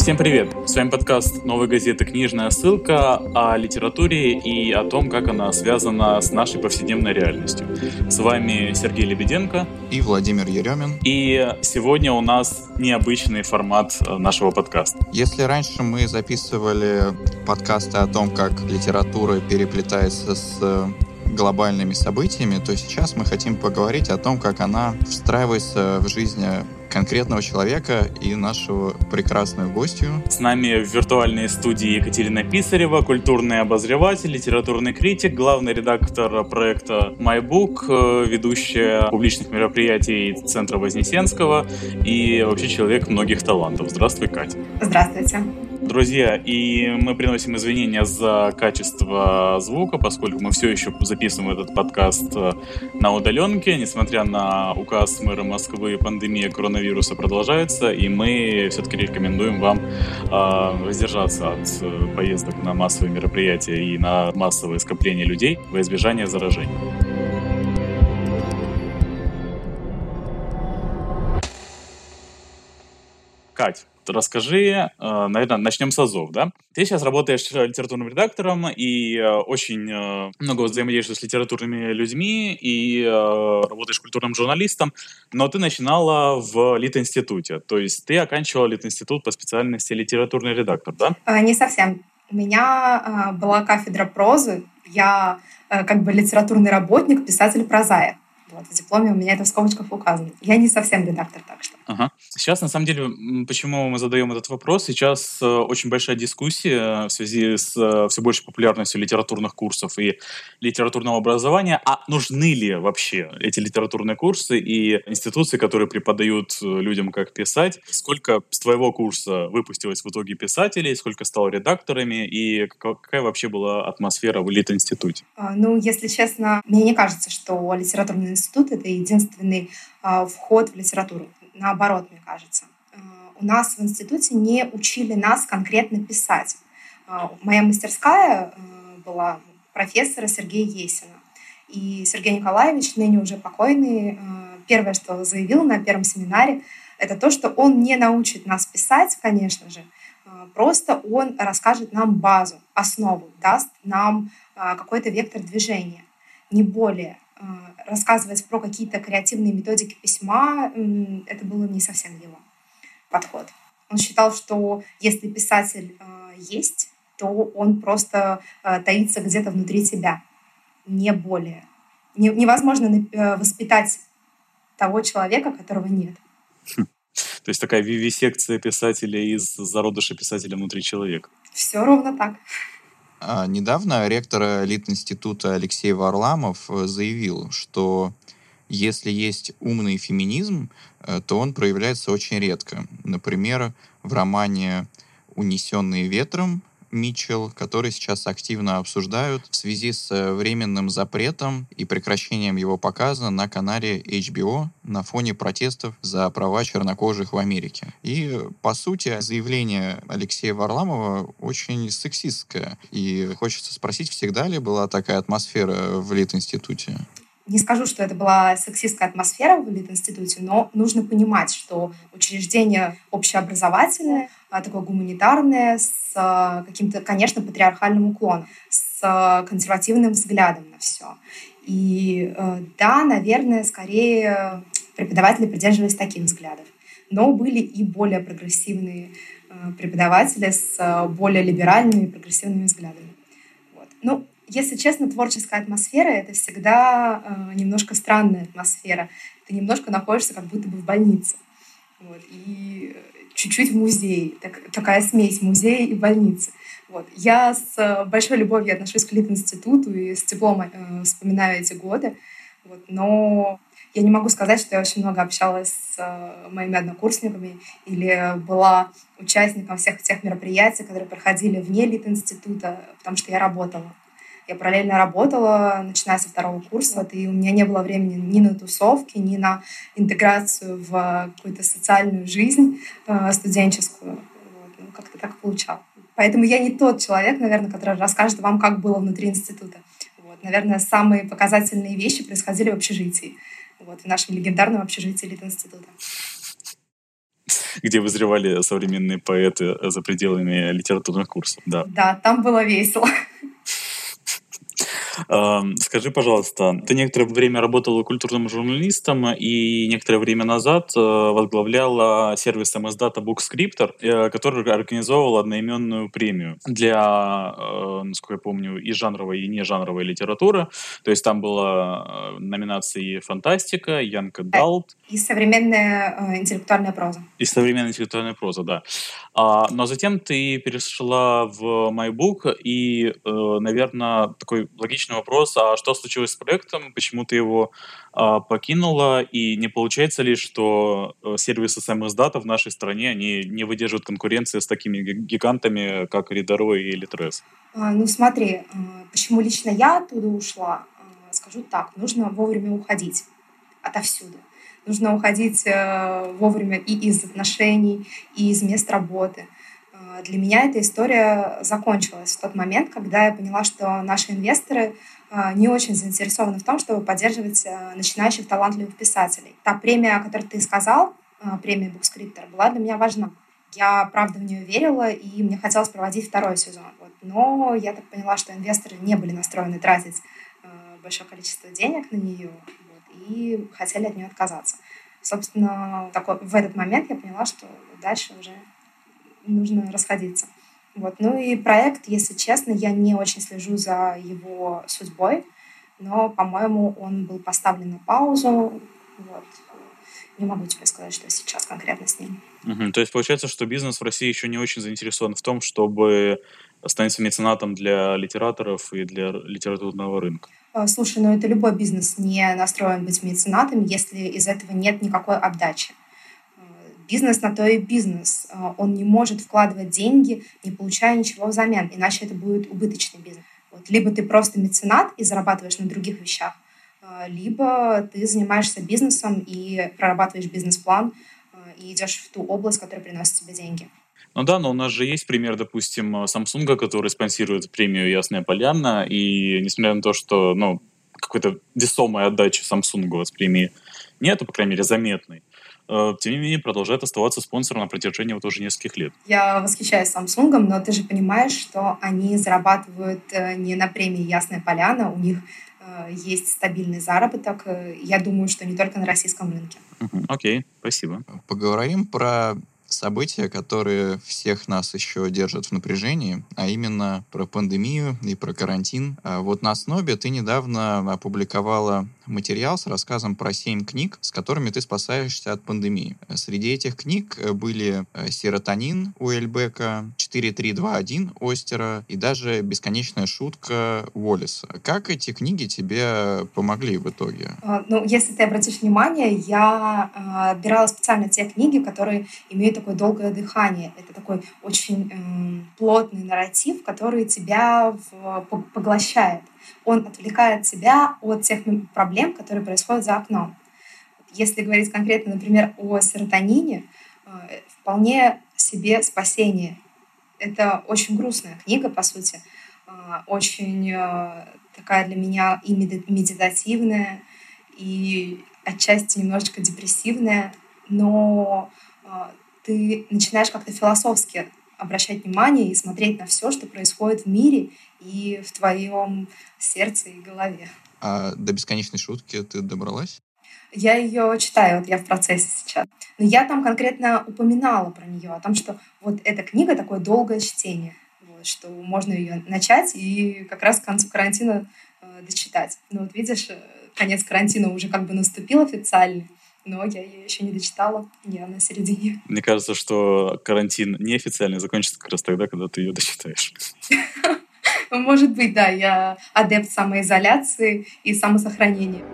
Всем привет! С вами подкаст «Новой газеты. Книжная ссылка» о литературе и о том, как она связана с нашей повседневной реальностью. С вами Сергей Лебеденко и Владимир Еремин. И сегодня у нас необычный формат э, нашего подкаста. Если раньше мы записывали подкасты о том, как литература переплетается с э, глобальными событиями, то сейчас мы хотим поговорить о том, как она встраивается в жизнь конкретного человека и нашего прекрасную гостью. С нами в виртуальной студии Екатерина Писарева, культурный обозреватель, литературный критик, главный редактор проекта MyBook, э, ведущая публичных мероприятий Центра Вознесенского и вообще человек многих талантов. Здравствуй, Катя. Здравствуйте друзья, и мы приносим извинения за качество звука, поскольку мы все еще записываем этот подкаст э, на удаленке, несмотря на указ мэра Москвы, пандемия коронавируса продолжается, и мы все-таки рекомендуем вам э, воздержаться от э, поездок на массовые мероприятия и на массовые скопления людей во избежание заражения. Кать, расскажи, э, наверное, начнем с АЗОВ, да? Ты сейчас работаешь литературным редактором и э, очень э, много взаимодействуешь с литературными людьми и работаешь культурным журналистом, но ты начинала в Литинституте, то есть ты оканчивала Литинститут по специальности литературный редактор, да? Не совсем. У меня была кафедра прозы, я как бы литературный работник, писатель-прозаик. Вот, в дипломе у меня это в скобочках указано. Я не совсем редактор, так что. Ага. Сейчас, на самом деле, почему мы задаем этот вопрос? Сейчас э, очень большая дискуссия в связи с э, все большей популярностью литературных курсов и литературного образования. А нужны ли вообще эти литературные курсы и институции, которые преподают э, людям, как писать? Сколько с твоего курса выпустилось в итоге писателей, сколько стало редакторами и какая вообще была атмосфера в Лит-институте? А, ну, если честно, мне не кажется, что литературный институт — это единственный а, вход в литературу. Наоборот, мне кажется. А, у нас в институте не учили нас конкретно писать. Моя мастерская была профессора Сергея Есина. И Сергей Николаевич, ныне уже покойный, первое, что заявил на первом семинаре, это то, что он не научит нас писать, конечно же, просто он расскажет нам базу, основу, даст нам какой-то вектор движения, не более. А, рассказывать про какие-то креативные методики письма, это было не совсем его подход. Он считал, что если писатель а, есть, то он просто а, таится где-то внутри тебя, не более. Невозможно э, воспитать того человека, которого нет. Хм. То есть такая вивисекция писателя из зародыша писателя внутри человека. Все ровно так. А, недавно ректор Лит-института Алексей Варламов э, заявил, что если есть умный феминизм, э, то он проявляется очень редко. Например, в романе «Унесенные ветром» Митчелл, который сейчас активно обсуждают в связи с э, временным запретом и прекращением его показа на канале HBO на фоне протестов за права чернокожих в Америке. И, по сути, заявление Алексея Варламова очень сексистское. И хочется спросить, всегда ли была такая атмосфера в Лит-институте? Не скажу, что это была сексистская атмосфера в Лит-институте, но нужно понимать, что учреждение общеобразовательное, а, такое гуманитарное, с а, каким-то, конечно, патриархальным уклоном, с а, консервативным взглядом на все. И да, наверное, скорее преподаватели придерживались таких взглядов. Но были и более прогрессивные преподаватели с более либеральными и прогрессивными взглядами. Вот. Ну, если честно, творческая атмосфера — это всегда э, немножко странная атмосфера. Ты немножко находишься как будто бы в больнице. Вот, и чуть-чуть в музее. Так, такая смесь музея и больницы. Вот. Я с большой любовью отношусь к Лит-институту и с теплом э, вспоминаю эти годы. Вот. Но я не могу сказать, что я очень много общалась с э, моими однокурсниками или была участником всех тех мероприятий, которые проходили вне Лит-института, потому что я работала. Я параллельно работала, начиная со второго курса, и у меня не было времени ни на тусовки, ни на интеграцию в какую-то социальную жизнь э, студенческую. Вот. Ну, как-то так получалось. Поэтому я не тот человек, наверное, который расскажет вам, как было внутри института. Вот. Наверное, самые показательные вещи происходили в общежитии. Вот, в нашем легендарном общежитии Лит-института. где вызревали современные поэты за пределами литературных курсов. Да, да там было весело. Скажи, пожалуйста, ты некоторое время работала культурным журналистом и некоторое время назад э, возглавляла сервис MSData Bookscriptor, э, который организовывал одноименную премию для, э, насколько я помню, и жанровой, и не жанровой литературы. То есть там была номинации «Фантастика», «Янка Далт». И современная интеллектуальная проза. И современная интеллектуальная проза, да. А, но затем ты перешла в MyBook, и, наверное, такой логичный логичный вопрос, а что случилось с проектом, почему ты его а, покинула, и не получается ли, что э, сервисы Data в нашей стране, они не выдерживают конкуренции с такими гигантами, как Reader и Litres? А, ну смотри, э, почему лично я оттуда ушла, э, скажу так, нужно вовремя уходить отовсюду. Нужно уходить вовремя и из отношений, и из мест работы – для меня эта история закончилась в тот момент, когда я поняла, что наши инвесторы а, не очень заинтересованы в том, чтобы поддерживать а, начинающих талантливых писателей. Та премия, о которой ты сказал, а, премия Букскриптор, была для меня важна. Я, правда, в нее верила, и мне хотелось проводить второй сезон. Вот. Но я так поняла, что инвесторы не были настроены тратить большое количество денег на нее вот, и хотели от нее отказаться. Собственно, такой, в этот момент я поняла, что дальше уже нужно расходиться. Вот. Ну и проект, если честно, я не очень слежу за его судьбой, но, по-моему, он был поставлен на паузу. Вот. Не могу тебе сказать, что сейчас конкретно с ним. Угу. То есть получается, что бизнес в России еще не очень заинтересован в том, чтобы становиться меценатом для литераторов и для литературного рынка. А, слушай, ну это любой бизнес не настроен быть меценатом, если из этого нет никакой отдачи бизнес на то и бизнес. А, он не может вкладывать деньги, не получая ничего взамен, иначе это будет убыточный бизнес. Вот. Либо ты просто меценат и зарабатываешь на других вещах, а, либо ты занимаешься бизнесом и прорабатываешь бизнес-план а, и идешь в ту область, которая приносит тебе деньги. Ну да, но у нас же есть пример, допустим, Samsung, который спонсирует премию «Ясная поляна», и несмотря на то, что, ну, какой-то весомой отдачи Samsung от премии нету, по крайней мере, заметной, тем не менее, продолжает оставаться спонсором на протяжении вот уже нескольких лет. Я восхищаюсь Samsung, но ты же понимаешь, что они зарабатывают э, не на премии «Ясная поляна», у них э, есть стабильный заработок. Я думаю, что не только на российском рынке. Окей, okay, спасибо. Поговорим про события, которые всех нас еще держат в напряжении, а именно про пандемию и про карантин. А вот на основе ты недавно опубликовала материал с рассказом про семь книг, с которыми ты спасаешься от пандемии. Среди этих книг э, были э, «Серотонин» у Эльбека, «4321» Остера и даже «Бесконечная шутка» Уоллиса. Как эти книги тебе помогли в итоге? А, ну, если ты обратишь внимание, я а, отбирала специально те книги, которые имеют такое долгое дыхание. Это такой очень э, плотный нарратив, который тебя в, поглощает. Он отвлекает тебя от тех проблем, которые происходят за окном. Если говорить конкретно, например, о серотонине, э, вполне себе спасение. Это очень грустная книга, по сути, э, очень э, такая для меня и медитативная, и отчасти немножечко депрессивная, но ты начинаешь как-то философски обращать внимание и смотреть на все, что происходит в мире и в твоем сердце и голове. А до бесконечной шутки ты добралась? Я ее читаю, вот я в процессе сейчас. Но я там конкретно упоминала про нее, о том, что вот эта книга такое долгое чтение, вот, что можно ее начать и как раз к концу карантина э, дочитать. Но вот видишь, э, конец карантина уже как бы наступил официально, но я ее еще не дочитала, я на середине. Мне кажется, что карантин неофициально закончится как раз тогда, когда ты ее дочитаешь. Может быть, да, я адепт самоизоляции и самосохранения.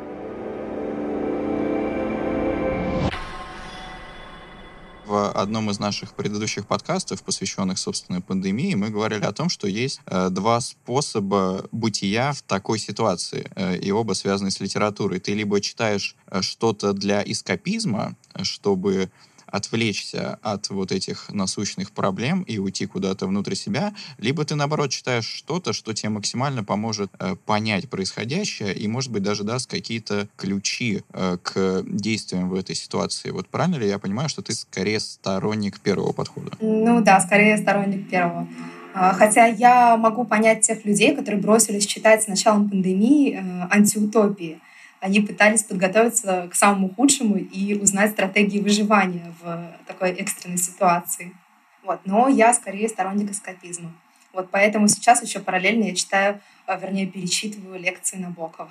В одном из наших предыдущих подкастов, посвященных, собственно, пандемии, мы говорили о том, что есть э, два способа бытия в такой ситуации, э, и оба связаны с литературой. Ты либо читаешь э, что-то для эскапизма, чтобы отвлечься от вот этих насущных проблем и уйти куда-то внутрь себя, либо ты, наоборот, читаешь что-то, что тебе максимально поможет э, понять происходящее и, может быть, даже даст какие-то ключи э, к действиям в этой ситуации. Вот правильно ли я понимаю, что ты скорее сторонник первого подхода? Ну да, скорее сторонник первого. А, хотя я могу понять тех людей, которые бросились читать с началом пандемии э, антиутопии. Они пытались подготовиться к самому худшему и узнать стратегии выживания в такой экстренной ситуации. Вот. Но я скорее сторонник эскапизма. Вот поэтому сейчас еще параллельно я читаю, а, вернее, перечитываю лекции Набокова.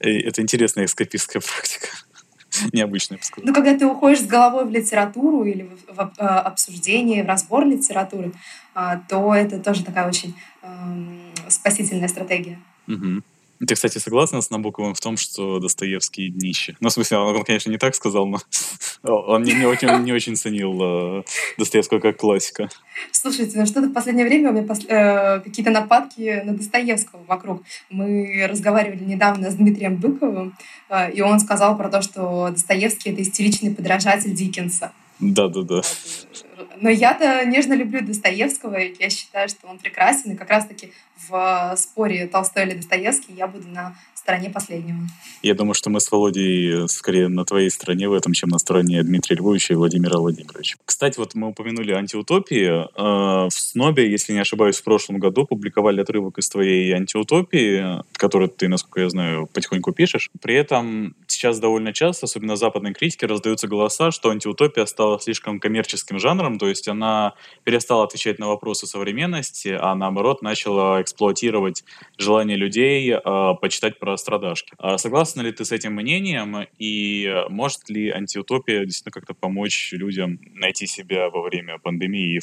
Это интересная эскапистская практика. Необычная, я Ну, когда ты уходишь с головой в литературу или в, в, в обсуждение, в разбор литературы, а, то это тоже такая очень э, спасительная стратегия. Угу. Ты, кстати, согласна с Набоковым в том, что Достоевский днище? Ну, в смысле, он, он конечно, не так сказал, но он не, не, очень, не очень ценил э, Достоевского как классика. Слушайте, ну что-то в последнее время у меня пос... э, какие-то нападки на Достоевского вокруг. Мы разговаривали недавно с Дмитрием Быковым, э, и он сказал про то, что Достоевский — это истеричный подражатель Диккенса. Да-да-да. Но я-то нежно люблю Достоевского, и я считаю, что он прекрасен. И как раз-таки в споре Толстой или Достоевский я буду на стороне последнего. Я думаю, что мы с Володей скорее на твоей стороне в этом, чем на стороне Дмитрия Львовича и Владимира Владимировича. Кстати, вот мы упомянули антиутопии. Э, в СНОБе, если не ошибаюсь, в прошлом году публиковали отрывок из твоей антиутопии, который ты, насколько я знаю, потихоньку пишешь. При этом сейчас довольно часто, особенно западной критике, раздаются голоса, что антиутопия стала слишком коммерческим жанром, то есть она перестала отвечать на вопросы современности, а наоборот начала эксплуатировать желание людей э, почитать про страдашки. А согласна ли ты с этим мнением и может ли антиутопия действительно как-то помочь людям найти себя во время пандемии и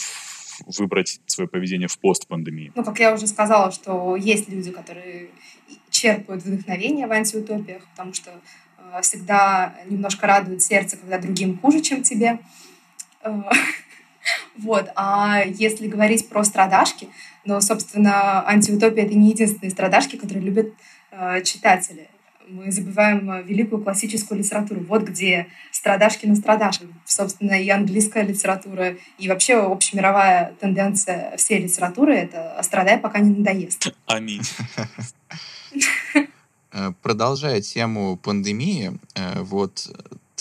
выбрать свое поведение в постпандемии? Ну, как я уже сказала, что есть люди, которые черпают вдохновение в антиутопиях, потому что э, всегда немножко радует сердце, когда другим хуже, чем тебе. Э, вот. А если говорить про страдашки, но, собственно, антиутопия — это не единственные страдашки, которые любят э, читатели. Мы забываем великую классическую литературу. Вот где страдашки на страдашках. Собственно, и английская литература, и вообще общемировая тенденция всей литературы — это «страдай, пока не надоест». Аминь. Э, продолжая тему пандемии, э, вот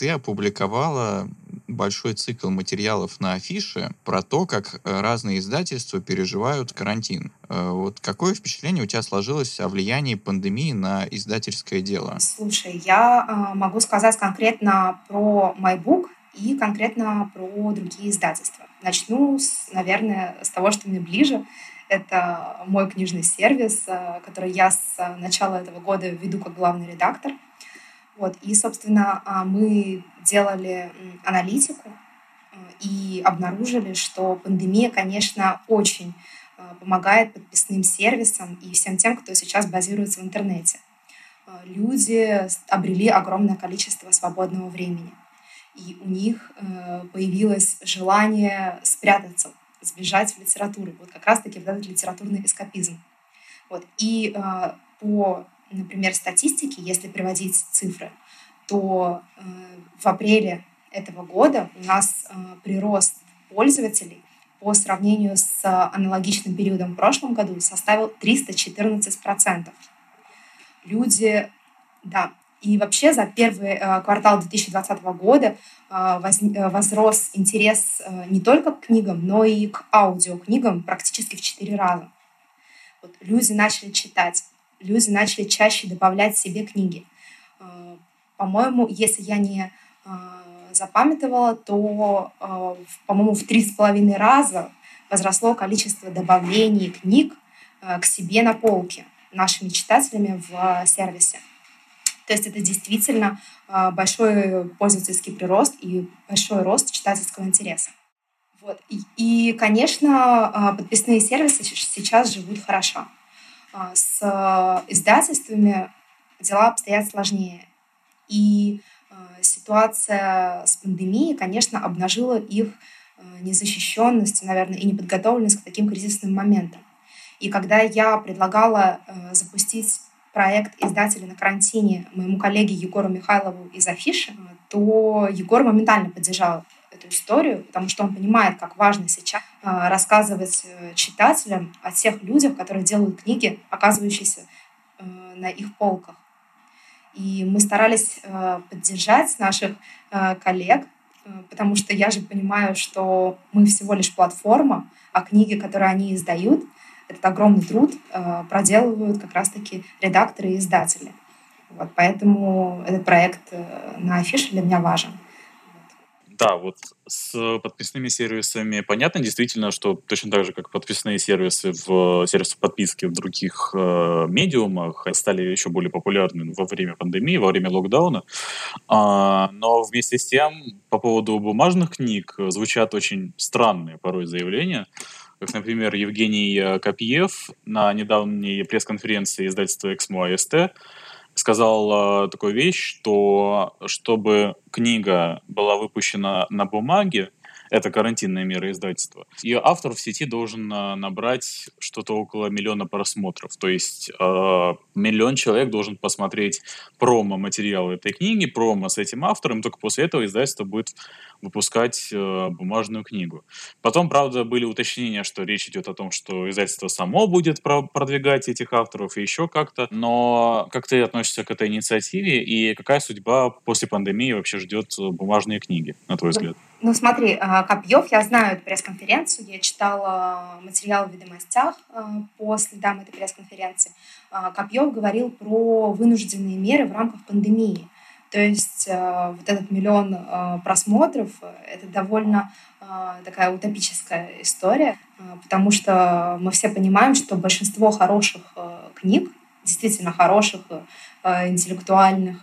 ты опубликовала большой цикл материалов на афише про то, как э, разные издательства переживают карантин. Э, вот какое впечатление у тебя сложилось о влиянии пандемии на издательское дело? Слушай, я э, могу сказать конкретно про MyBook и конкретно про другие издательства. Начну, с, наверное, с того, что мне ближе. Это мой книжный сервис, который я с начала этого года веду как главный редактор — вот. И, собственно, а, мы делали аналитику э, и обнаружили, что пандемия, конечно, очень э, помогает подписным сервисам и всем тем, кто сейчас базируется в интернете. Э, люди обрели огромное количество свободного времени. И у них появилось желание спрятаться, сбежать в литературу. Вот как раз-таки вот этот литературный эскапизм. Вот. И по например, статистики, если приводить цифры, то э, в апреле этого года у нас э, прирост пользователей по сравнению с аналогичным периодом в прошлом году составил 314%. Люди, да, и вообще за первый э, квартал 2020 года возрос интерес не только к книгам, но и к аудиокнигам практически в 4 раза. Вот люди начали читать люди начали чаще добавлять себе книги. Э, по-моему, если я не э, запамятовала, то, э, по-моему, в три с половиной раза возросло количество добавлений книг к себе на полке нашими читателями в сервисе. То есть это действительно большой пользовательский прирост и большой рост читательского интереса. Вот. И, и, конечно, подписные сервисы сейчас живут хорошо. А, с э, издательствами дела обстоят сложнее. И э, ситуация с пандемией, конечно, обнажила их э, незащищенность, наверное, и неподготовленность к таким кризисным моментам. И когда я предлагала запустить проект «Издатели на карантине» моему коллеге Егору Михайлову из Афиши, то Егор моментально поддержал эту историю, потому что он понимает, как важно сейчас рассказывать читателям о тех людях, которые делают книги, оказывающиеся на их полках. И мы старались поддержать наших коллег, потому что я же понимаю, что мы всего лишь платформа, а книги, которые они издают, этот огромный труд проделывают как раз-таки редакторы и издатели. Вот, поэтому этот проект э, на афише для меня важен. Да, вот с подписными сервисами понятно действительно, что точно так же, как подписные сервисы в сервисы подписки в других э, медиумах стали еще более популярны во время пандемии, во время локдауна. А, но вместе с тем по поводу бумажных книг звучат очень странные порой заявления как, например, Евгений Копьев на недавней пресс-конференции издательства «Эксмо АСТ» сказал э, такую вещь, что чтобы книга была выпущена на бумаге, это карантинные меры издательства. Ее автор в сети должен э, набрать что-то около миллиона просмотров. То есть э, миллион человек должен посмотреть промо-материалы этой книги, промо с этим автором, только после этого издательство будет выпускать э, бумажную книгу. Потом, правда, были уточнения, что речь идет о том, что издательство само будет про продвигать этих авторов и еще как-то. Но как ты относишься к этой инициативе и какая судьба после пандемии вообще ждет бумажные книги, на твой взгляд? Ну смотри, а, Копьев, я знаю эту пресс-конференцию, я читала материал в «Ведомостях» а, по следам этой пресс-конференции. А, Копьев говорил про вынужденные меры в рамках пандемии. То есть вот этот миллион просмотров — это довольно такая утопическая история, потому что мы все понимаем, что большинство хороших книг, действительно хороших интеллектуальных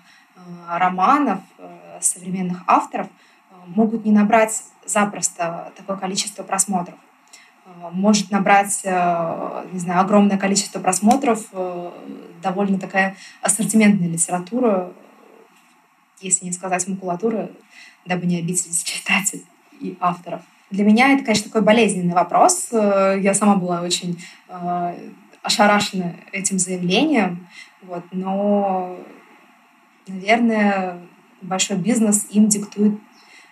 романов современных авторов могут не набрать запросто такое количество просмотров может набрать, не знаю, огромное количество просмотров, довольно такая ассортиментная литература, если не сказать макулатуры, дабы не обидеть читателей и авторов. Для меня это, конечно, такой болезненный вопрос. Э, я сама была очень э, ошарашена этим заявлением, вот, но, наверное, большой бизнес им диктует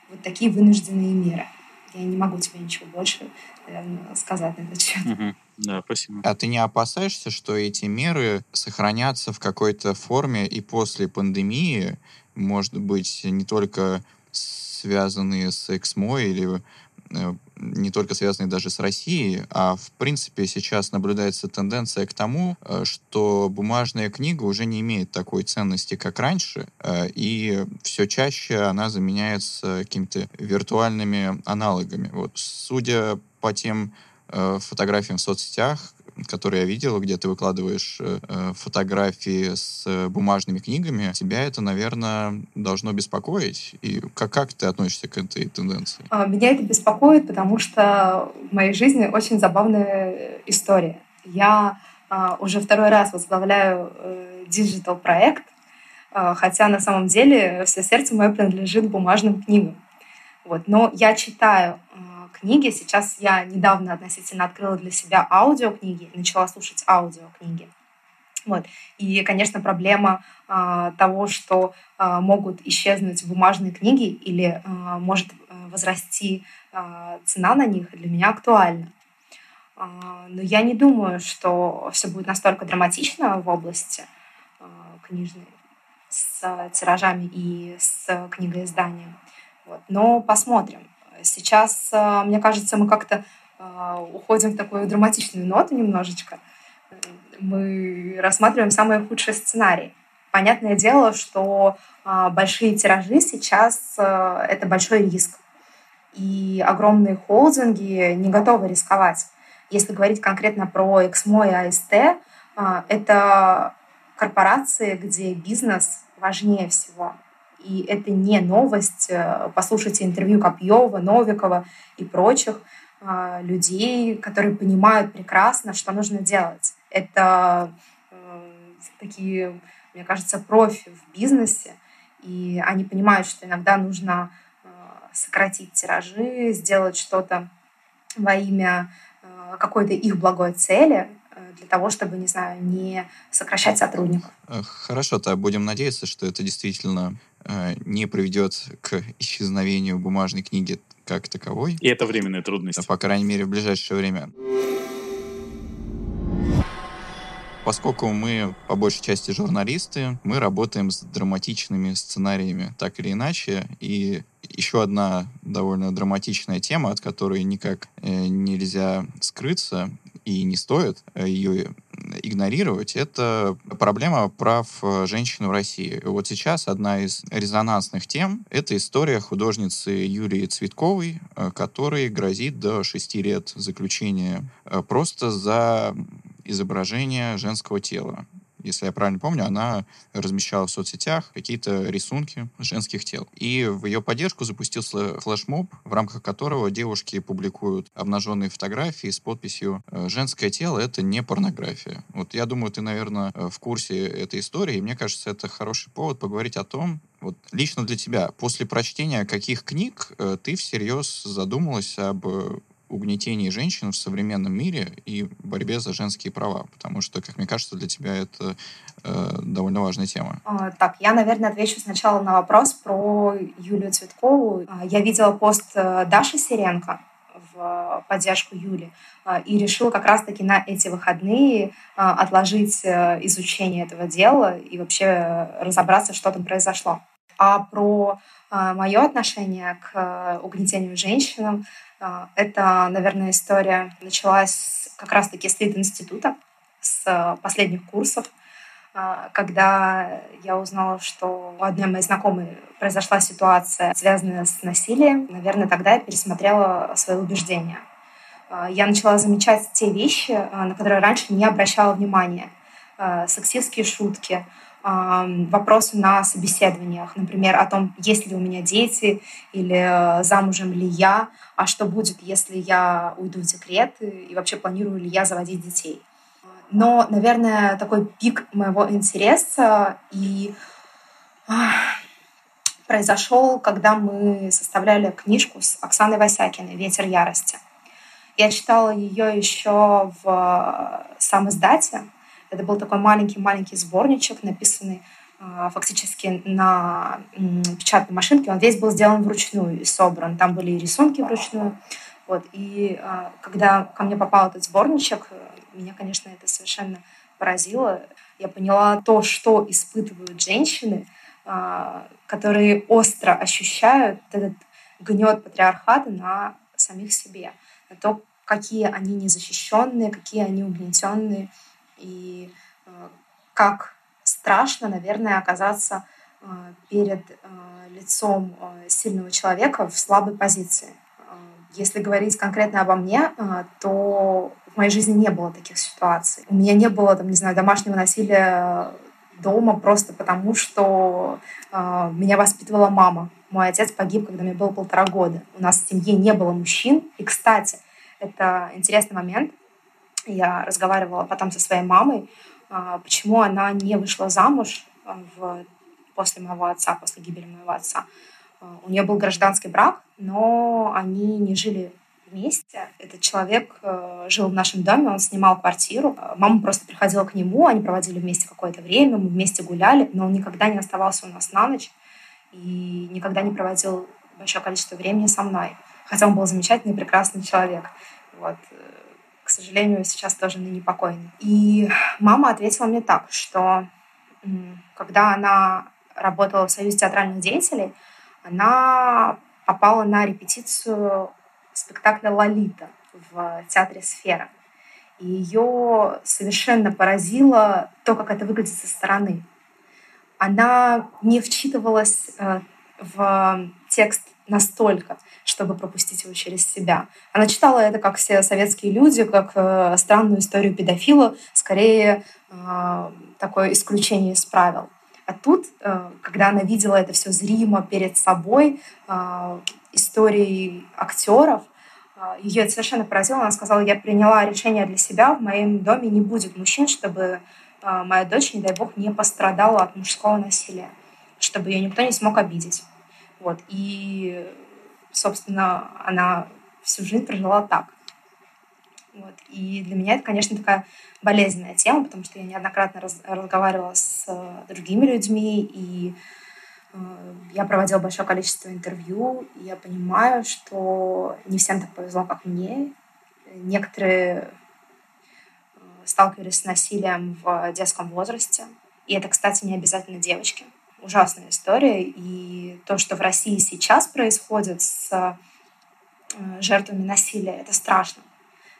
вот такие вынужденные меры. Я не могу тебе ничего больше наверное, сказать на этот счет. Угу. Да, спасибо. А ты не опасаешься, что эти меры сохранятся в какой-то форме и после пандемии, может быть, не только связанные с Эксмо или э, не только связанные даже с Россией, а в принципе сейчас наблюдается тенденция к тому, э, что бумажная книга уже не имеет такой ценности, как раньше, э, и все чаще она заменяется какими-то виртуальными аналогами. Вот, судя по тем фотографиям в соцсетях, которые я видел, где ты выкладываешь э, э, фотографии с э, бумажными книгами, тебя это, наверное, должно беспокоить. И как, как ты относишься к этой тенденции? А, меня это беспокоит, потому что в моей жизни очень забавная история. Я а, уже второй раз возглавляю digital проект, а, хотя на самом деле все сердце мое принадлежит бумажным книгам. Вот. Но я читаю книги. Сейчас я недавно относительно открыла для себя аудиокниги, начала слушать аудиокниги. Вот. И, конечно, проблема э, того, что э, могут исчезнуть бумажные книги или э, может возрасти э, цена на них, для меня актуальна. Э, но я не думаю, что все будет настолько драматично в области э, книжной с тиражами и с книгоизданием. Вот. Но посмотрим. Сейчас, э, мне кажется, мы как-то э, уходим в такую драматичную ноту немножечко. Мы рассматриваем самые худшие сценарии. Понятное дело, что э, большие тиражи сейчас — это большой риск. И огромные холдинги не готовы рисковать. Если говорить конкретно про Эксмо и АСТ, это корпорации, где бизнес важнее всего и это не новость. Э, послушайте интервью Копьева, Новикова и прочих э, людей, которые понимают прекрасно, что нужно делать. Это э, такие, мне кажется, профи в бизнесе, и они понимают, что иногда нужно сократить тиражи, сделать что-то во имя какой-то их благой цели, для того, чтобы, не знаю, не сокращать сотрудников. Хорошо, то будем надеяться, что это действительно не приведет к исчезновению бумажной книги как таковой. И это временные трудности. По крайней мере, в ближайшее время. Поскольку мы по большей части журналисты, мы работаем с драматичными сценариями, так или иначе. И еще одна довольно драматичная тема, от которой никак э, нельзя скрыться и не стоит э, ее игнорировать, это проблема прав э, женщин в России. Вот сейчас одна из резонансных тем — это история художницы Юлии Цветковой, которой грозит до шести лет заключения просто за изображение женского тела. Если я правильно помню, она размещала в соцсетях какие-то рисунки женских тел. И в ее поддержку запустился флешмоб, в рамках которого девушки публикуют обнаженные фотографии с подписью э, «Женское тело — это не порнография». Вот я думаю, ты, наверное, э, в курсе этой истории, и мне кажется, это хороший повод поговорить о том, вот лично для тебя, после прочтения каких книг э, ты всерьез задумалась об угнетении женщин в современном мире и борьбе за женские права? Потому что, как мне кажется, для тебя это э, довольно важная тема. А, так, я, наверное, отвечу сначала на вопрос про Юлию Цветкову. А, я видела пост э, Даши Сиренко в поддержку Юли а, и решила как раз-таки на эти выходные отложить э, изучение этого дела и вообще разобраться, что там произошло. А про мое отношение к угнетению женщинам, а, это, наверное, история началась как раз-таки с института, с последних курсов, а, когда я узнала, что у одной моей знакомой произошла ситуация, связанная с насилием. Наверное, тогда я пересмотрела свои убеждения. А, я начала замечать те вещи, на которые раньше не обращала внимания. Сексистские шутки, вопросы на собеседованиях, например, о том, есть ли у меня дети или э, замужем ли я, а что будет, если я уйду в декрет и вообще планирую ли я заводить детей. Но, наверное, такой пик моего интереса и произошел, когда мы составляли книжку с Оксаной Васякиной «Ветер ярости». Я читала ее еще в э, сам издате, это был такой маленький-маленький сборничек, написанный а, фактически на печатной машинке. Он весь был сделан вручную и собран. Там были и рисунки вручную. Вот. И а, когда ко мне попал этот сборничек, меня, конечно, это совершенно поразило. Я поняла то, что испытывают женщины, а, которые остро ощущают этот гнет патриархата на самих себе, на то, какие они незащищенные, какие они угнетенные, и э, как страшно, наверное, оказаться э, перед э, лицом сильного человека в слабой позиции. Если говорить конкретно обо мне, то в моей жизни не было таких ситуаций. У меня не было, там, не знаю, домашнего насилия дома просто потому, что э, меня воспитывала мама. Мой отец погиб, когда мне было полтора года. У нас в семье не было мужчин. И, кстати, это интересный момент я разговаривала потом со своей мамой, а, почему она не вышла замуж а, в, после моего отца, после гибели моего отца. А, у нее был гражданский брак, но они не жили вместе. Этот человек жил в нашем доме, он снимал квартиру. Мама просто приходила к нему, они проводили вместе какое-то время, мы вместе гуляли, но он никогда не оставался у нас на ночь и никогда не проводил большое количество времени со мной. Хотя он был замечательный, прекрасный человек. Вот сожалению, сейчас тоже ныне покойный. И мама ответила мне так, что когда она работала в Союзе театральных деятелей, она попала на репетицию спектакля «Лолита» в театре «Сфера». И ее совершенно поразило то, как это выглядит со стороны. Она не вчитывалась э, в текст настолько, чтобы пропустить его через себя. Она читала это, как все советские люди, как э, странную историю педофила, скорее э, такое исключение из правил. А тут, э, когда она видела это все зримо перед собой, э, истории актеров, э, ее это совершенно поразило. Она сказала, я приняла решение для себя, в моем доме не будет мужчин, чтобы э, моя дочь, не дай бог, не пострадала от мужского насилия, чтобы ее никто не смог обидеть. Вот. И, собственно, она всю жизнь прожила так. Вот. И для меня это, конечно, такая болезненная тема, потому что я неоднократно раз, разговаривала с э, другими людьми, и я проводила большое количество интервью, и я понимаю, что не всем так повезло, как мне. Некоторые сталкивались с насилием в детском возрасте. И это, кстати, не обязательно девочки. Ужасная история. И то, что в России сейчас происходит с жертвами насилия, это страшно.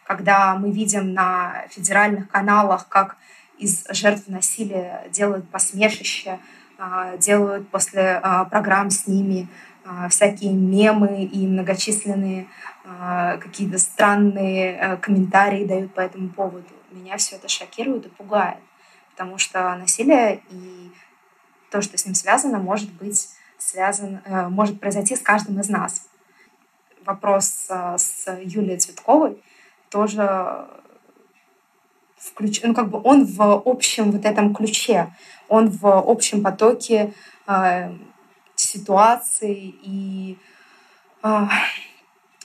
Когда мы видим на федеральных каналах, как из жертв насилия делают посмешище, а, делают после а, программ с ними всякие мемы и многочисленные какие-то странные э, комментарии дают по этому поводу. Меня все это шокирует и пугает, потому что насилие и то, что с ним связано, может быть связан, э, может произойти с каждым из нас. Вопрос с Юлией Цветковой тоже включ... ну, как бы он в общем вот этом ключе, он в общем потоке э, ситуаций и, э,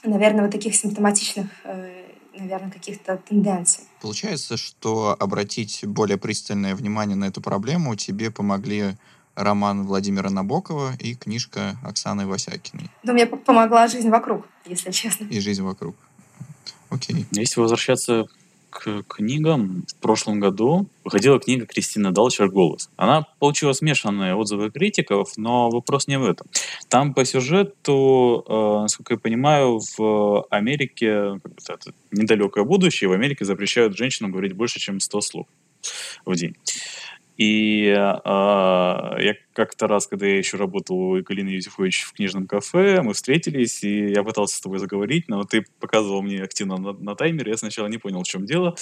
наверное, вот таких симптоматичных, э, наверное, каких-то тенденций. Получается, что обратить более пристальное внимание на эту проблему тебе помогли роман Владимира Набокова и книжка Оксаны Васякиной. Да, мне помогла жизнь вокруг, если честно. И жизнь вокруг. Окей. Если возвращаться к книгам. В прошлом году выходила книга Кристины Далчер «Голос». Она получила смешанные отзывы критиков, но вопрос не в этом. Там по сюжету, э, насколько я понимаю, в Америке, это недалекое будущее, в Америке запрещают женщинам говорить больше, чем 100 слов в день. И э, я как-то раз, когда я еще работал у Екатерины Юзефович в книжном кафе, мы встретились, и я пытался с тобой заговорить, но ты показывал мне активно на, на таймере, я сначала не понял, в чем дело.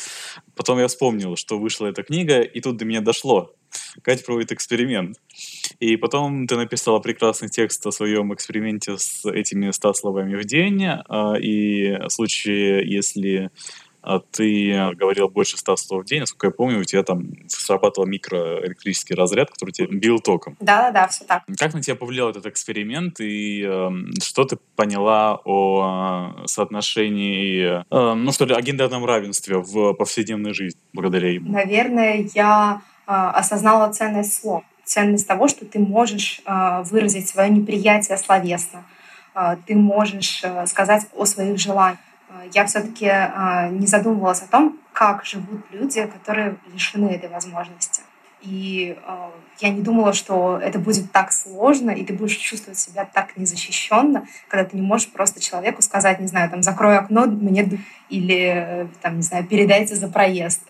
Потом я вспомнил, что вышла эта книга, и тут до меня дошло. Катя проводит эксперимент. И потом ты написала прекрасный текст о своем эксперименте с этими 100 словами в день, э, и в случае, если ты говорил больше 100 слов в день, насколько я помню, у тебя там срабатывал микроэлектрический разряд, который тебе бил током. Да-да-да, все так. Как на тебя повлиял этот эксперимент, и э, что ты поняла о э, соотношении, э, ну что ли, о гендерном равенстве в повседневной жизни благодаря ему? Наверное, я э, осознала ценность слов, ценность того, что ты можешь э, выразить свое неприятие словесно, э, ты можешь э, сказать о своих желаниях Э, я все-таки э, не задумывалась о том, как живут люди, которые лишены этой возможности. И э, я не думала, что это будет так сложно, и ты будешь чувствовать себя так незащищенно, когда ты не можешь просто человеку сказать, не знаю, там, закрой окно, мне или, там, не знаю, передайте за проезд.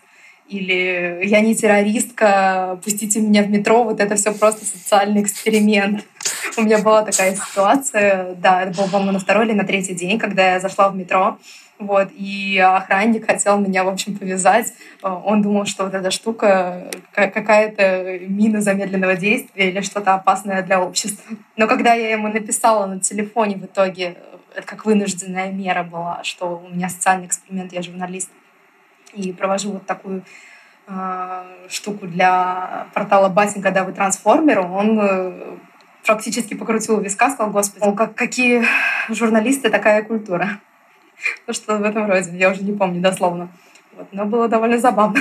Или я не террористка, пустите меня в метро, вот это все просто социальный эксперимент. У меня была такая ситуация, да, это было, по-моему, на второй или на третий день, когда я зашла в метро, вот, и охранник хотел меня, в общем, повязать. Он думал, что вот эта штука какая-то мина замедленного действия или что-то опасное для общества. Но когда я ему написала на телефоне в итоге, это как вынужденная мера была, что у меня социальный эксперимент, я журналист, и провожу вот такую э, штуку для портала Батин, когда вы трансформеру, он э, практически покрутил виска, сказал, господи, мол, как, какие журналисты, такая культура. Ну, что в этом роде, я уже не помню дословно. Вот, но было довольно забавно.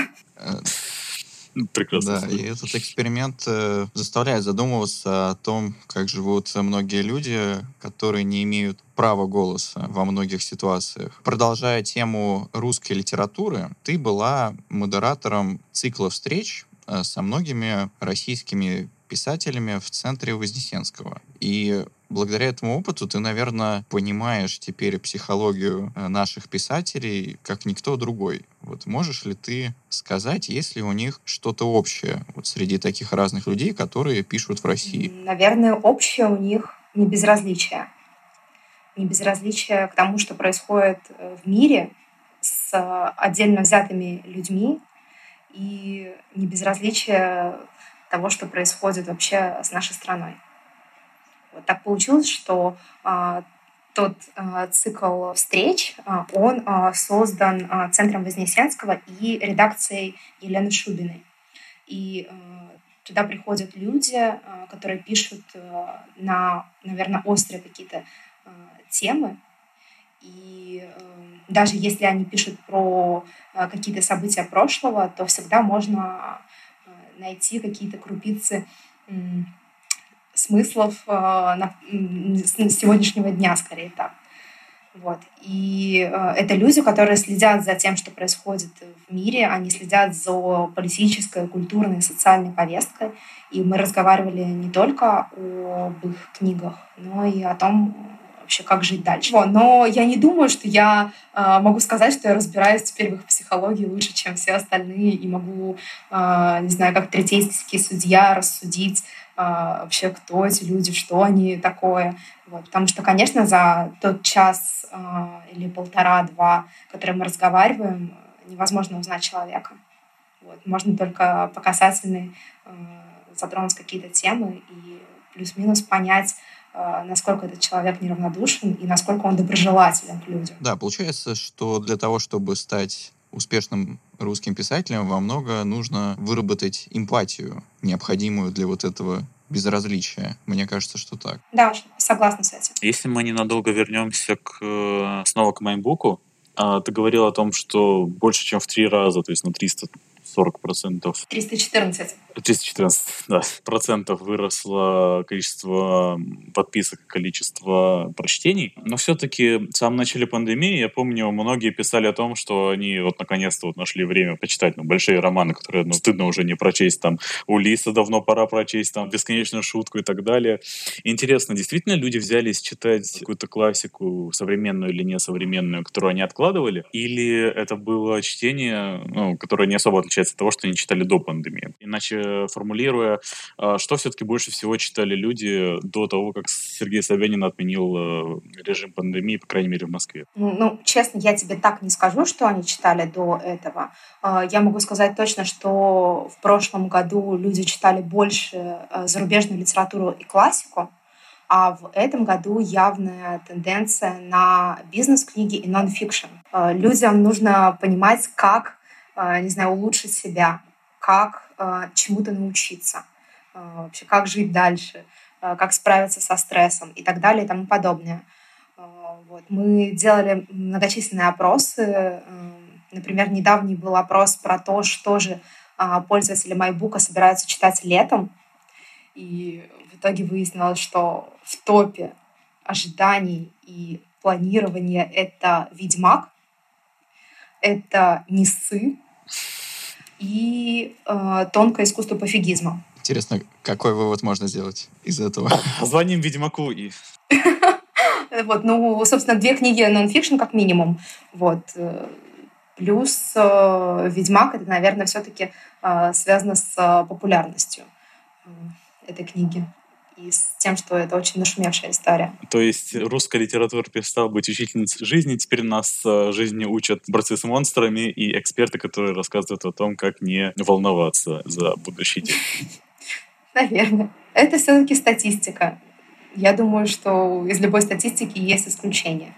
Прекрасно. Да, и этот эксперимент э, заставляет задумываться о том, как живут многие люди, которые не имеют права голоса во многих ситуациях. Продолжая тему русской литературы, ты была модератором цикла встреч э, со многими российскими писателями в центре Вознесенского. И благодаря этому опыту ты, наверное, понимаешь теперь психологию э, наших писателей как никто другой. Вот можешь ли ты сказать, есть ли у них что-то общее вот среди таких разных людей, которые пишут в России? Наверное, общее у них не безразличие. Не безразличие к тому, что происходит э, в мире с отдельно взятыми людьми, и не безразличие того, что происходит вообще с нашей страной. Вот так получилось, что а, тот а, цикл встреч, а, он создан Центром Вознесенского и редакцией Елены Шубиной. И туда приходят люди, которые пишут на, наверное, острые какие-то темы. И даже если они пишут про какие-то события прошлого, то всегда можно найти какие-то крупицы смыслов э, на, с сегодняшнего дня, скорее так. Вот. И э, это люди, которые следят за тем, что происходит в мире, они следят за политической, культурной, социальной повесткой. И мы разговаривали не только об их книгах, но и о том, вообще, как жить дальше. Но я не думаю, что я э, могу сказать, что я разбираюсь теперь в их психологии лучше, чем все остальные, и могу, э, не знаю, как третейский судья рассудить вообще, кто эти люди, что они такое. Вот. Потому что, конечно, за тот час э, или полтора-два, который мы разговариваем, невозможно узнать человека. Вот. Можно только по касательной э, затронуть какие-то темы и плюс-минус понять, а, насколько этот человек неравнодушен и насколько он доброжелателен к людям. Да, получается, что для того, чтобы стать успешным русским писателем, во много нужно выработать эмпатию, необходимую для вот этого безразличия. Мне кажется, что так. Да, согласна с этим. Если мы ненадолго вернемся к, снова к Майнбуку, а, ты говорил о том, что больше, чем в три раза, то есть на 340 процентов. 314. 314 да, процентов выросло количество подписок, количество прочтений. Но все-таки в самом начале пандемии, я помню, многие писали о том, что они вот наконец-то вот нашли время почитать ну, большие романы, которые ну, стыдно уже не прочесть. Там Улиса давно пора прочесть, там Бесконечную шутку и так далее. интересно, действительно люди взялись читать какую-то классику, современную или несовременную, которую они откладывали? Или это было чтение, ну, которое не особо отличается от того, что они читали до пандемии? Иначе формулируя, а, что все-таки больше всего читали люди до того, как Сергей Собянин отменил э, режим пандемии, по крайней мере, в Москве? Ну, честно, я тебе так не скажу, что они читали до этого. А, я могу сказать точно, что в прошлом году люди читали больше э, зарубежную литературу и классику, а в этом году явная тенденция на бизнес-книги и нон-фикшн. А, людям нужно понимать, как, не знаю, улучшить себя, как э, чему-то научиться, э, вообще как жить дальше, э, как справиться со стрессом и так далее и тому подобное. Вот. Мы делали многочисленные опросы. Например, недавний был опрос про то, что же пользователи MyBook собираются читать летом. И в итоге выяснилось, что в топе ожиданий и планирования это «Ведьмак», это «Несы», и э, тонкое искусство пофигизма. Интересно, какой вывод можно сделать из этого? Звоним Ведьмаку и... Вот, ну, собственно, две книги нон-фикшн как минимум. Вот. Э, плюс э, «Ведьмак» — это, наверное, все-таки э, связано с популярностью этой книги и с тем, что это очень нашумевшая история. То есть русская литература перестала быть учительницей жизни, теперь нас э, жизни учат борцы с монстрами и эксперты, которые рассказывают о том, как не волноваться за будущий день. Наверное. Это все-таки статистика. Я думаю, что из любой статистики есть исключение.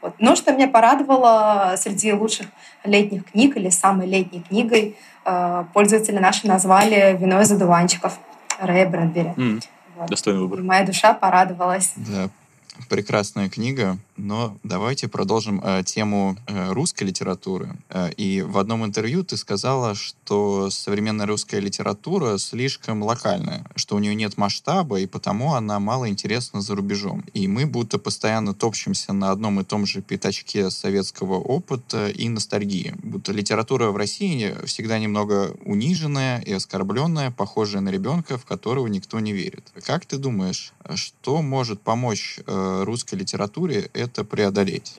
Вот. Но что меня порадовало среди лучших летних книг или самой летней книгой, э, пользователи наши назвали «Вино из одуванчиков» Рэя Брэдбери. Mm. Достойный выбор. И моя душа порадовалась. Да, прекрасная книга. Но давайте продолжим э, тему э, русской литературы. Э, и в одном интервью ты сказала, что современная русская литература слишком локальная, что у нее нет масштаба, и потому она мало интересна за рубежом. И мы будто постоянно топчемся на одном и том же пятачке советского опыта и ностальгии. Будто литература в России всегда немного униженная и оскорбленная, похожая на ребенка, в которого никто не верит. Как ты думаешь, что может помочь э, русской литературе это преодолеть?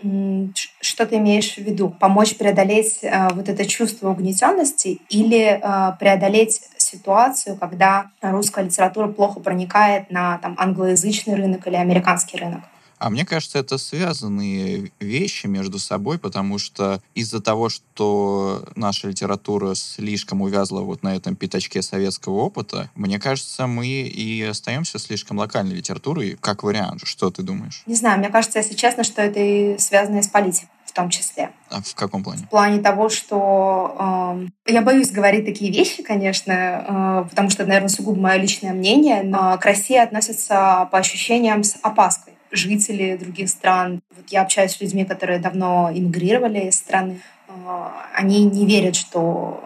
Что ты имеешь в виду? Помочь преодолеть э, вот это чувство угнетенности или э, преодолеть ситуацию, когда русская литература плохо проникает на там, англоязычный рынок или американский рынок? А мне кажется, это связанные вещи между собой, потому что из-за того, что наша литература слишком увязла вот на этом пятачке советского опыта, мне кажется, мы и остаемся слишком локальной литературой, как вариант. Что ты думаешь? Не знаю, мне кажется, если честно, что это и связано с политикой в том числе. А в каком плане? В плане того, что э, я боюсь говорить такие вещи, конечно, э, потому что это, наверное, сугубо мое личное мнение, но к России относятся по ощущениям с опаской жители других стран. Вот я общаюсь с людьми, которые давно эмигрировали из страны. А, они не верят, что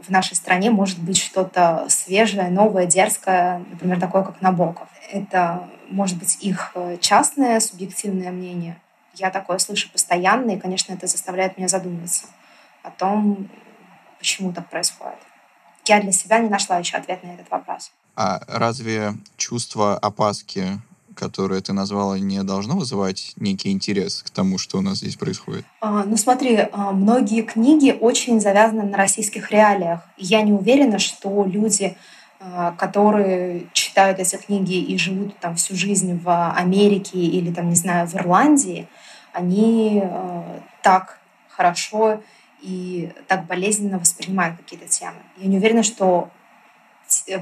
в нашей стране может быть что-то свежее, новое, дерзкое, например, такое, как Набоков. Это может быть их э, частное, субъективное мнение. Я такое слышу постоянно, и, конечно, это заставляет меня задуматься о том, почему так происходит. Я для себя не нашла еще ответ на этот вопрос. А разве чувство опаски которое ты назвала, не должно вызывать некий интерес к тому, что у нас здесь происходит? А, ну смотри, а, многие книги очень завязаны на российских реалиях. Я не уверена, что люди, а, которые читают эти книги и живут там всю жизнь в Америке или там, не знаю, в Ирландии, они а, так хорошо и так болезненно воспринимают какие-то темы. Я не уверена, что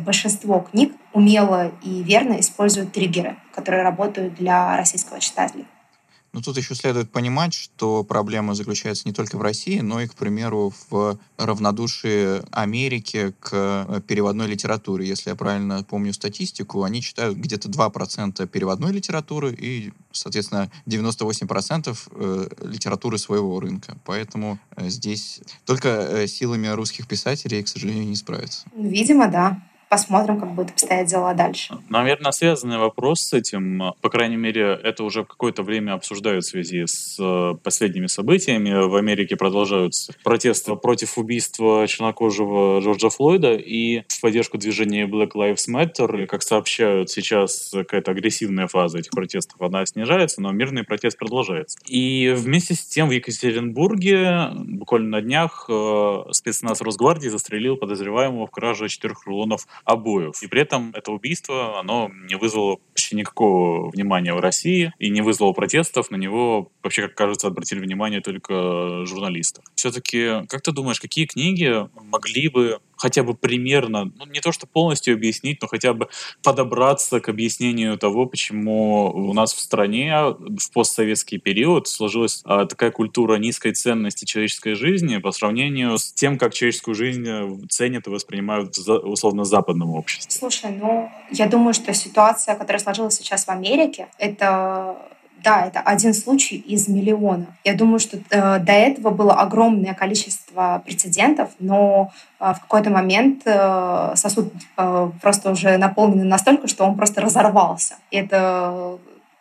большинство книг умело и верно используют триггеры, которые работают для российского читателя. Но тут еще следует понимать, что проблема заключается не только в России, но и, к примеру, в равнодушии Америки к э, переводной литературе. Если я правильно помню статистику, они читают где-то 2% переводной литературы и, соответственно, 98% э, литературы своего рынка. Поэтому э, здесь только силами русских писателей, к сожалению, не справиться. Видимо, да посмотрим, как будут обстоять дела дальше. Наверное, связанный вопрос с этим, по крайней мере, это уже какое-то время обсуждают в связи с э, последними событиями. В Америке продолжаются протесты против убийства чернокожего Джорджа Флойда и в поддержку движения Black Lives Matter. Как сообщают сейчас, какая-то агрессивная фаза этих протестов, она снижается, но мирный протест продолжается. И вместе с тем в Екатеринбурге буквально на днях э, спецназ Росгвардии застрелил подозреваемого в краже четырех рулонов обоев. И при этом это убийство, оно не вызвало почти никакого внимания в России и не вызвало протестов. На него, вообще, как кажется, обратили внимание только журналисты. Все-таки, как ты думаешь, какие книги могли бы хотя бы примерно, ну, не то что полностью объяснить, но хотя бы подобраться к объяснению того, почему у нас в стране в постсоветский период сложилась а, такая культура низкой ценности человеческой жизни по сравнению с тем, как человеческую жизнь э, ценят и воспринимают в, условно западном обществе. Слушай, ну, я думаю, что ситуация, которая сложилась сейчас в Америке, это да, это один случай из миллиона. Я думаю, что э, до этого было огромное количество прецедентов, но э, в какой-то момент э, сосуд э, просто уже наполнен настолько, что он просто разорвался. И это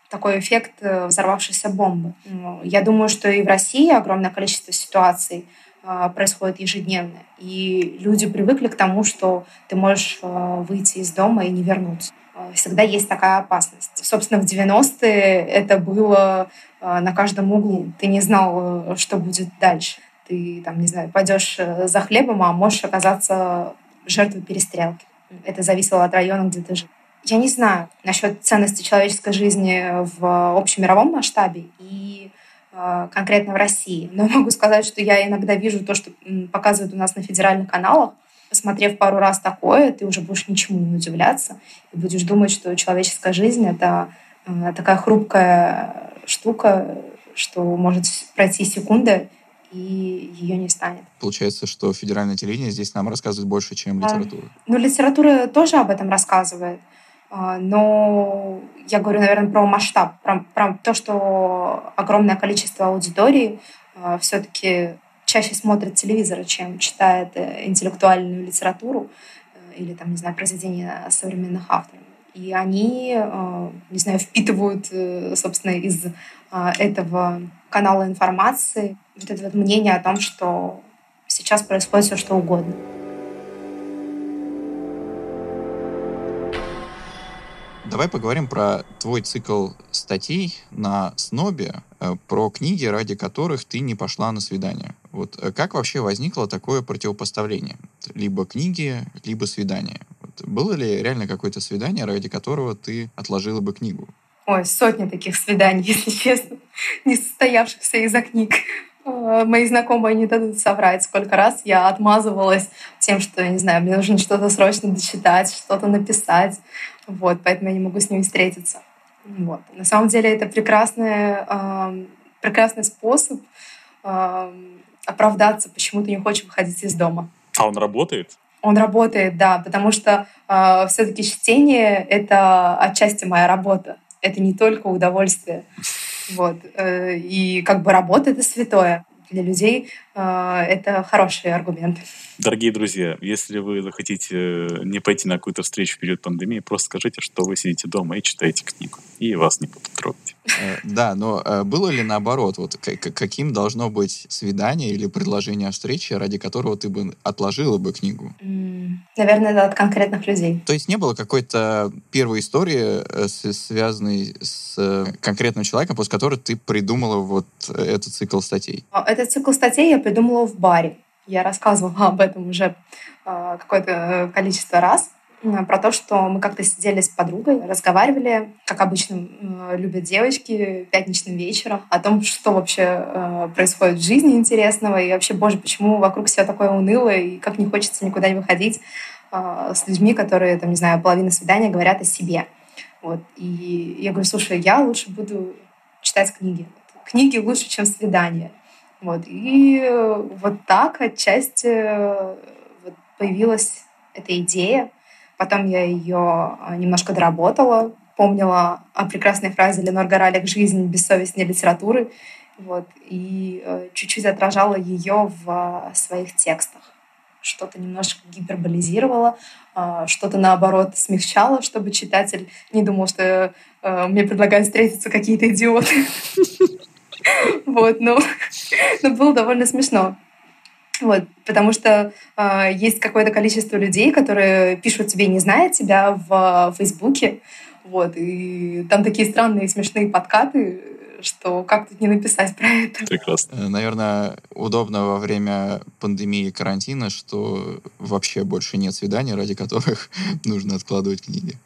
такой эффект э, взорвавшейся бомбы. Я думаю, что и в России огромное количество ситуаций э, происходит ежедневно. И люди привыкли к тому, что ты можешь э, выйти из дома и не вернуться. Э, всегда есть такая опасность. Собственно, в 90-е это было э, на каждом углу. Ты не знал, э, что будет дальше. Ты, там, не знаю, пойдешь за хлебом, а можешь оказаться жертвой перестрелки. Это зависело от района, где ты жил. Я не знаю насчет ценности человеческой жизни в общемировом масштабе и конкретно в России. Но могу сказать, что я иногда вижу то, что показывают у нас на федеральных каналах, посмотрев пару раз такое, ты уже будешь ничему не удивляться и будешь думать, что человеческая жизнь — это э, такая хрупкая штука, что может пройти секунда, и ее не станет. Получается, что федеральное телевидение здесь нам рассказывает больше, чем литература. А, ну, литература тоже об этом рассказывает. А, но я говорю, наверное, про масштаб, про, про то, что огромное количество аудитории а, все-таки чаще смотрит телевизор, чем читает э, интеллектуальную литературу э, или, там, не знаю, произведения современных авторов. И они, э, не знаю, впитывают, собственно, из этого канала информации вот это вот мнение о том, что сейчас происходит все что угодно. Давай поговорим про твой цикл статей на Снобе, про книги, ради которых ты не пошла на свидание. Вот э, как вообще возникло такое противопоставление? Либо книги, либо свидание. Вот, было ли реально какое-то свидание, ради которого ты отложила бы книгу? Ой, сотни таких свиданий, если честно, не состоявшихся из-за книг. Э, мои знакомые не дадут соврать, сколько раз я отмазывалась тем, что, не знаю, мне нужно что-то срочно дочитать, что-то написать. Вот, поэтому я не могу с ними встретиться. Вот. На самом деле это прекрасный, э, прекрасный способ э, оправдаться, почему ты не хочешь выходить из дома. А он работает? Он работает, да, потому что э, все-таки чтение это отчасти моя работа. Это не только удовольствие. Вот. Э, и как бы работа это святое. для людей это хороший аргумент. Дорогие друзья, если вы захотите не пойти на какую-то встречу в период пандемии, просто скажите, что вы сидите дома и читаете книгу, и вас не будут трогать. Да, но было ли наоборот, вот каким должно быть свидание или предложение о встрече, ради которого ты бы отложила бы книгу? Наверное, это от конкретных людей. То есть не было какой-то первой истории, э, связанной с э, конкретным человеком, после которой ты придумала вот этот цикл статей? Этот цикл статей я придумала в баре. Я рассказывала об этом уже а, какое-то количество раз про то, что мы как-то сидели с подругой, разговаривали, как обычно любят девочки, пятничным вечером, о том, что вообще э, происходит в жизни интересного, и вообще, боже, почему вокруг все такое унылое, и как не хочется никуда не выходить э, с людьми, которые, там, не знаю, половина свидания говорят о себе. Вот. И я говорю, слушай, я лучше буду читать книги. Книги лучше, чем свидания. Вот. И вот так отчасти э, вот появилась эта идея. Потом я ее а, немножко доработала, помнила о прекрасной фразе Ленор Горалик «Жизнь бессовестнее литературы», вот, и э, чуть-чуть отражала ее в своих текстах. Что-то немножко гиперболизировала, что-то наоборот смягчала, чтобы читатель не думал, что э, мне предлагают встретиться какие-то идиоты. Вот, но, но было довольно смешно. Вот, потому что э, есть какое-то количество людей, которые пишут тебе, не зная тебя, в Фейсбуке. Вот, и там такие странные смешные подкаты, что как тут не написать про это. Прекрасно. Э, наверное, удобно во время пандемии и карантина, что вообще больше нет свиданий, ради которых нужно откладывать книги.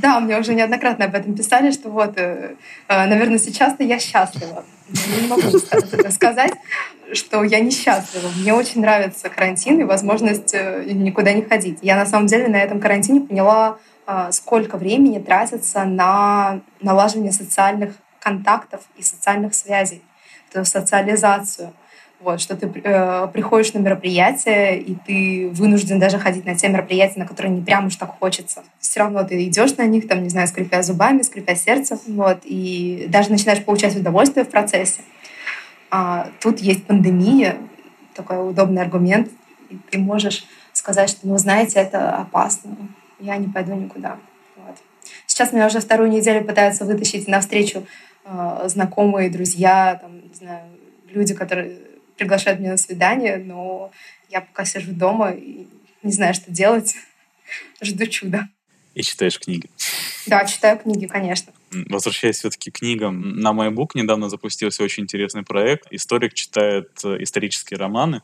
Да, мне уже неоднократно об этом писали, что вот, э, э, наверное, сейчас-то я счастлива. Я не могу сказать, что я несчастлива. Мне очень нравится карантин и возможность э, никуда не ходить. Я на самом деле на этом карантине поняла, э, сколько времени тратится на налаживание социальных контактов и социальных связей, эту социализацию. Вот, что ты э, приходишь на мероприятие, и ты вынужден даже ходить на те мероприятия, на которые не прям уж так хочется. Все равно ты идешь на них, там, не знаю, скрипя зубами, скрипя сердцем, вот, и даже начинаешь получать удовольствие в процессе. А тут есть пандемия, такой удобный аргумент, и ты можешь сказать, что, ну, знаете, это опасно, я не пойду никуда. Вот. Сейчас меня уже вторую неделю пытаются вытащить навстречу э, знакомые, друзья, там, не знаю, люди, которые приглашают меня на свидание, но я пока сижу дома и не знаю, что делать. Жду чуда. И читаешь книги. Да, читаю книги, конечно. Возвращаясь все-таки к книгам, на MyBook недавно запустился очень интересный проект. Историк читает э, исторические романы.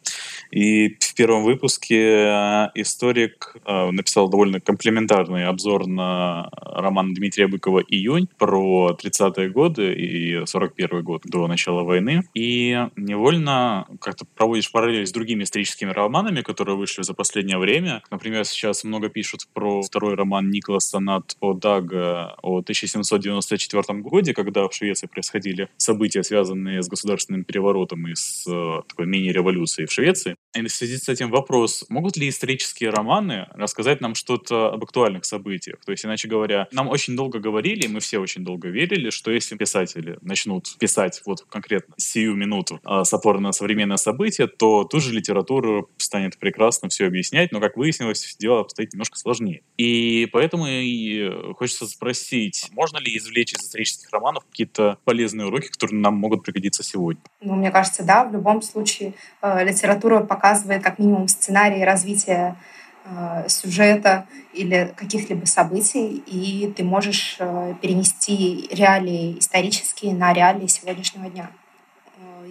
И в первом выпуске э, историк э, написал довольно комплементарный обзор на роман Дмитрия Быкова «Июнь» про 30-е годы и 41-й год до начала войны. И невольно как-то проводишь параллель с другими историческими романами, которые вышли за последнее время. Например, сейчас много пишут про второй роман Николаса Нат о Дага о 1790 1994 году, когда в Швеции происходили события, связанные с государственным переворотом и с э, такой мини-революцией в Швеции. И в связи с этим вопрос, могут ли исторические романы рассказать нам что-то об актуальных событиях? То есть, иначе говоря, нам очень долго говорили, и мы все очень долго верили, что если писатели начнут писать вот конкретно сию минуту э, с опорой на современное событие, то ту же литература станет прекрасно все объяснять, но, как выяснилось, дело обстоит немножко сложнее. И поэтому и хочется спросить, можно ли извлечь из исторических романов какие-то полезные уроки, которые нам могут пригодиться сегодня? Ну, мне кажется, да. В любом случае э, литература показывает как минимум сценарий развития э, сюжета или каких-либо событий, и ты можешь э, перенести реалии исторические на реалии сегодняшнего дня.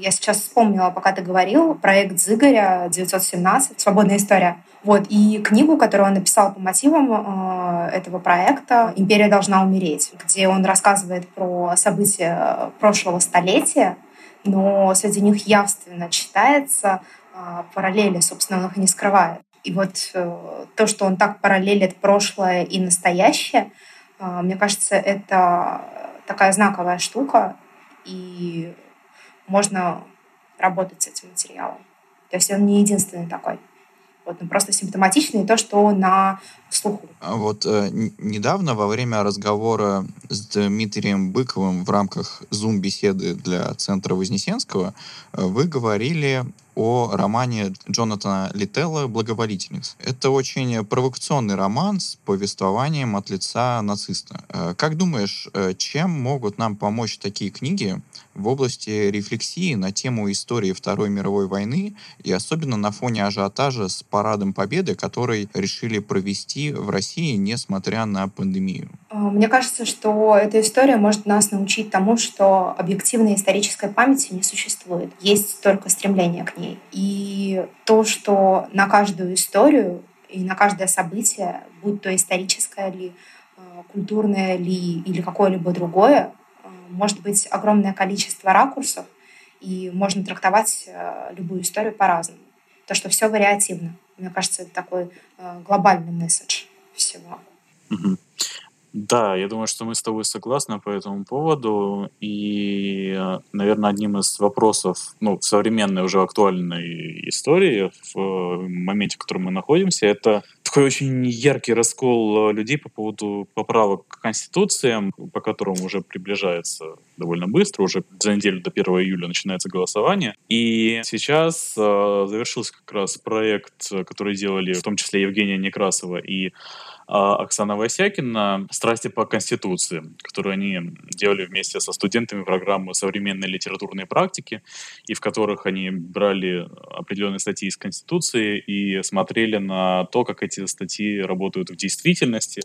Я сейчас вспомнила, пока ты говорил, проект Зыгоря 917 «Свободная история». Вот, и книгу, которую он написал по мотивам э, этого проекта «Империя должна умереть», где он рассказывает про события прошлого столетия, но среди них явственно читается э, параллели, собственно, он их не скрывает. И вот э, то, что он так параллелит прошлое и настоящее, э, мне кажется, это такая знаковая штука, и можно работать с этим материалом. То есть он не единственный такой. Вот, ну, просто симптоматичный то, что на слуху. А вот э, недавно во время разговора с Дмитрием Быковым в рамках Zoom-беседы для Центра Вознесенского вы говорили о романе Джонатана Лителла «Благоволительница». Это очень провокационный роман с повествованием от лица нациста. Э, как думаешь, э, чем могут нам помочь такие книги в области рефлексии на тему истории Второй мировой войны и особенно на фоне ажиотажа с Парадом Победы, который решили провести в России, несмотря на пандемию? Э, мне кажется, что эта история может нас научить тому, что объективной исторической памяти не существует. Есть только стремление к ней ней. И то, что на каждую историю и на каждое событие, будь то историческое ли, э, культурное ли или какое-либо другое, э, может быть огромное количество ракурсов, и можно трактовать э, любую историю по-разному. То, что все вариативно. Мне кажется, это такой глобальный месседж всего. Угу. Да, я думаю, что мы с тобой согласны по этому поводу. И, наверное, одним из вопросов ну, в современной уже актуальной истории, в моменте, в котором мы находимся, это такой очень яркий раскол людей по поводу поправок к Конституции, по которым уже приближается довольно быстро, уже за неделю до 1 июля начинается голосование. И сейчас э, завершился как раз проект, который делали в том числе Евгения Некрасова и Оксана Васякина «Страсти по Конституции», которую они делали вместе со студентами программы современной литературной практики, и в которых они брали определенные статьи из Конституции и смотрели на то, как эти статьи работают в действительности,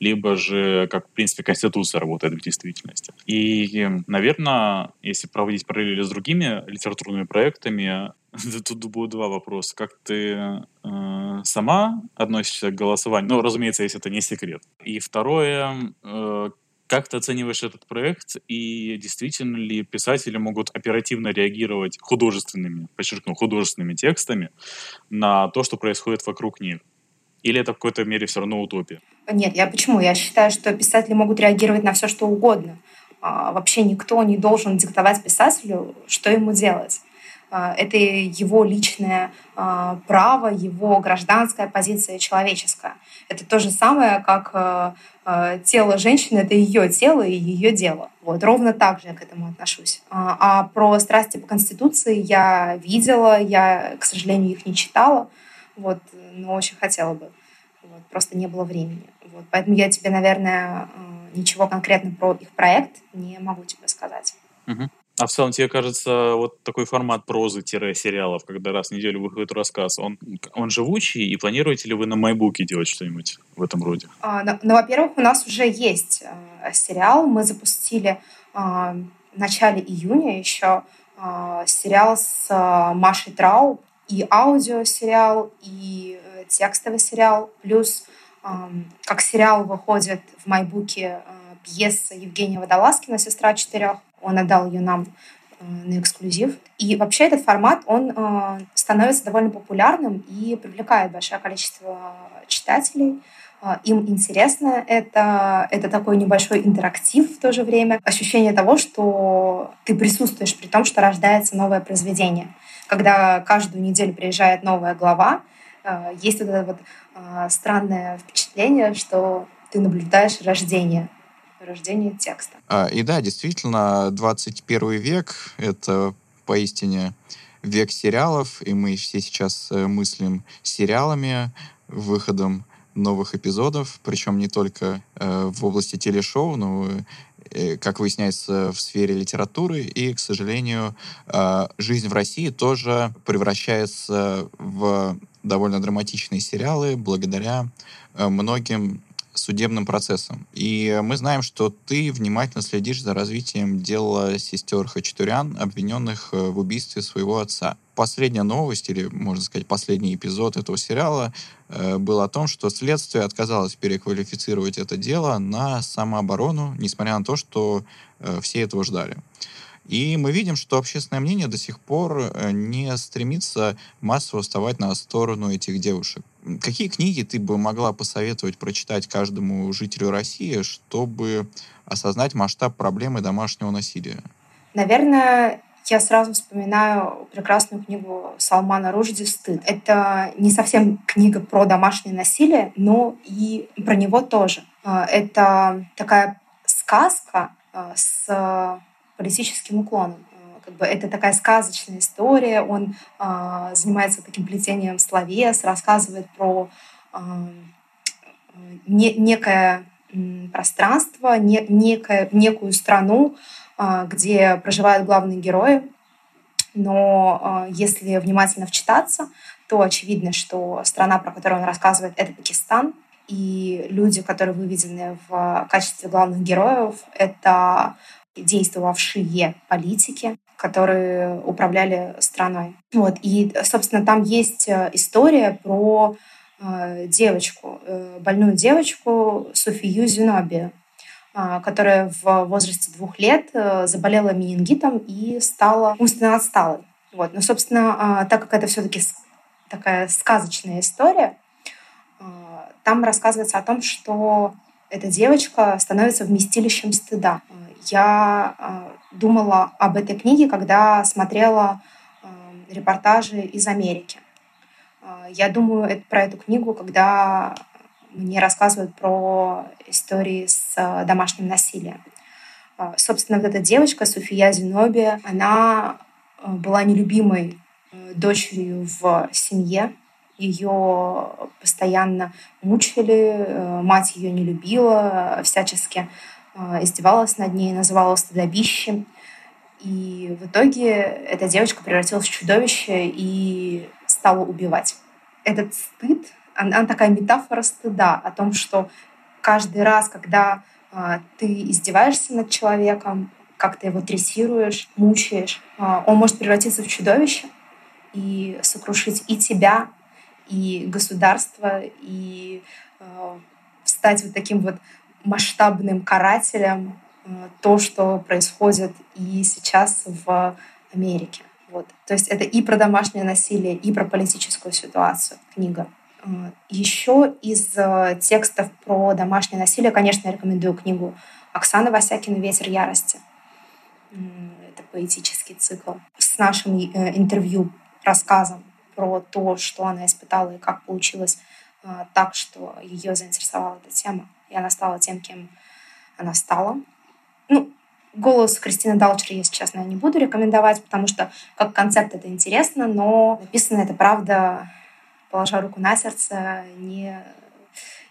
либо же как, в принципе, Конституция работает в действительности. И, наверное, если проводить параллели с другими литературными проектами, Тут будет два вопроса. Как ты э, сама относишься к голосованию? Ну, разумеется, если это не секрет. И второе, э, как ты оцениваешь этот проект, и действительно ли писатели могут оперативно реагировать художественными, подчеркну, художественными текстами на то, что происходит вокруг них? Или это в какой-то мере все равно утопия? Нет, я почему? Я считаю, что писатели могут реагировать на все, что угодно. А, вообще никто не должен диктовать писателю, что ему делать. А, это его личное а, право, его гражданская позиция человеческая. Это то же самое, как а, тело женщины — это ее тело и ее дело. Вот, ровно так же я к этому отношусь. А про страсти по Конституции я видела, я, к сожалению, их не читала, вот, но очень хотела бы. Вот, просто не было времени. Вот, поэтому я тебе, наверное, ничего конкретно про их проект не могу тебе сказать. Угу. А в целом, тебе кажется, вот такой формат прозы-сериалов, когда раз в неделю выходит рассказ, он, он живучий, и планируете ли вы на Майбуке делать что-нибудь в этом роде? А, ну, ну, во-первых, у нас уже есть э, сериал. Мы запустили э, в начале июня еще э, сериал с э, Машей Трау, и аудиосериал, и э, текстовый сериал. Плюс, э, как сериал выходит в Майбуке э, пьеса Евгения Водолазкина «Сестра четырех». Он отдал ее нам э, на эксклюзив. И вообще этот формат, он э, становится довольно популярным и привлекает большое количество читателей. Э, им интересно это, это такой небольшой интерактив в то же время, ощущение того, что ты присутствуешь при том, что рождается новое произведение. Когда каждую неделю приезжает новая глава, есть вот это вот странное впечатление, что ты наблюдаешь рождение рождения текста. А, и да, действительно, 21 век — это поистине век сериалов, и мы все сейчас э, мыслим сериалами, выходом новых эпизодов, причем не только э, в области телешоу, но э, как выясняется, в сфере литературы. И, к сожалению, э, жизнь в России тоже превращается в довольно драматичные сериалы благодаря э, многим судебным процессом. И мы знаем, что ты внимательно следишь за развитием дела сестер Хачатурян, обвиненных э, в убийстве своего отца. Последняя новость, или, можно сказать, последний эпизод этого сериала э, был о том, что следствие отказалось переквалифицировать это дело на самооборону, несмотря на то, что э, все этого ждали. И мы видим, что общественное мнение до сих пор э, не стремится массово вставать на сторону этих девушек. Какие книги ты бы могла посоветовать прочитать каждому жителю России, чтобы осознать масштаб проблемы домашнего насилия? Наверное, я сразу вспоминаю прекрасную книгу Салмана Ружди «Стыд». Это не совсем книга про домашнее насилие, но и про него тоже. Э, это такая сказка с политическим уклоном. Как бы это такая сказочная история. Он занимается таким плетением словес, рассказывает про не, некое пространство, не, некое, некую страну, где проживают главные герои. Но если внимательно вчитаться, то очевидно, что страна, про которую он рассказывает, это Пакистан. И люди, которые выведены в качестве главных героев, это действовавшие политики, которые управляли страной. Вот. И, собственно, там есть история про э, девочку, э, больную девочку Софию Зиноби, э, которая в возрасте двух лет заболела менингитом и стала умственно отсталой. Вот. Но, собственно, так как это все-таки такая сказочная история. А, там рассказывается о том, что эта девочка становится вместилищем стыда. Я а, думала об этой книге, когда смотрела а, репортажи из Америки. Я думаю про эту книгу, когда мне рассказывают про истории с домашним насилием. Собственно, вот эта девочка, София Зиноби, она была нелюбимой дочерью в семье. Ее постоянно мучили, э, мать ее не любила, всячески э, издевалась над ней, называла стыдобищем. И в итоге эта девочка превратилась в чудовище и стала убивать. Этот стыд, она такая метафора стыда о том, что каждый раз, когда э, ты издеваешься над человеком, как ты его трессируешь, мучаешь, он может превратиться в чудовище, и сокрушить и тебя, и государство, и э, стать вот таким вот масштабным карателем э, то, что происходит и сейчас в Америке. Вот. То есть это и про домашнее насилие, и про политическую ситуацию книга. Э, Еще из э, текстов про домашнее насилие, конечно, я рекомендую книгу Оксаны Васякина «Ветер ярости». Это поэтический цикл. С нашим интервью рассказом про то, что она испытала и как получилось так, что ее заинтересовала эта тема, и она стала тем, кем она стала. Ну, голос Кристины Далчер я сейчас, наверное, не буду рекомендовать, потому что как концепт это интересно, но написано это, правда, положа руку на сердце, не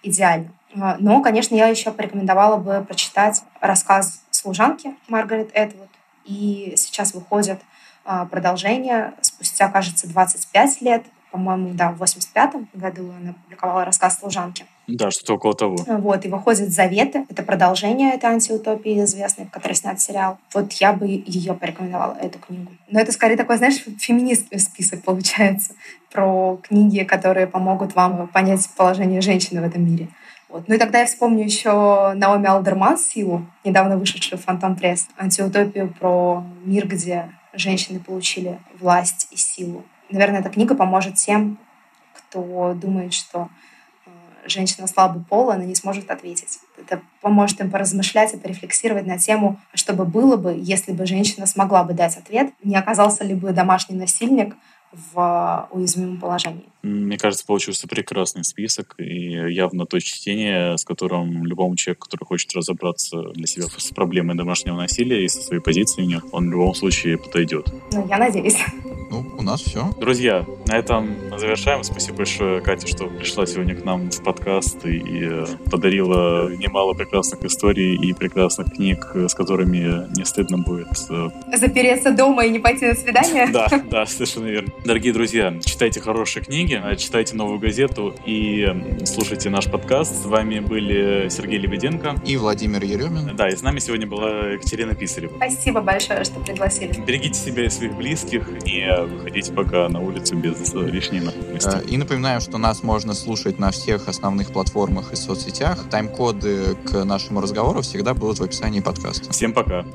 идеально. Э, но, конечно, я еще порекомендовала бы прочитать рассказ служанки Маргарет Эдвуд. И сейчас выходит а, продолжение спустя, кажется, 25 лет. По-моему, да, в 85 году она публиковала рассказ «Служанки». Да, что-то около того. Вот, и выходит «Заветы». Это продолжение этой антиутопии известной, в которой снят сериал. Вот я бы ее порекомендовала, эту книгу. Но это скорее такой, знаешь, феминистский список получается про книги, которые помогут вам понять положение женщины в этом мире. Вот. Ну и тогда я вспомню еще Наоми Алдерман «Силу», недавно вышедшую Фантом Пресс, антиутопию про мир, где женщины получили власть и силу. Наверное, эта книга поможет тем, кто думает, что э, женщина слабый пол, она не сможет ответить. Это поможет им поразмышлять и порефлексировать на тему, а что бы было бы, если бы женщина смогла бы дать ответ, не оказался ли бы домашний насильник в уязвимом положении. Мне кажется, получился прекрасный список и явно то чтение, с которым любому человеку, который хочет разобраться для себя с проблемой домашнего насилия и со своей позицией нет, он в любом случае подойдет. Ну, я надеюсь. Ну, у нас все. Друзья, на этом завершаем. Спасибо большое, Катя, что пришла сегодня к нам в подкаст и э, подарила немало прекрасных историй и прекрасных книг, с которыми не стыдно будет... Э, Запереться дома и не пойти на свидание? Да, да, совершенно верно. Дорогие друзья, читайте хорошие книги, читайте новую газету и слушайте наш подкаст. С вами были Сергей Лебеденко и Владимир Еремин. Да, и с нами сегодня была Екатерина Писарева. Спасибо большое, что пригласили. Берегите себя и своих близких, не выходите пока на улицу без лишней нахальности. Э, и напоминаем, что нас можно слушать на всех основных платформах и соцсетях. Тайм-коды к нашему разговору всегда будут в описании подкаста. Всем пока.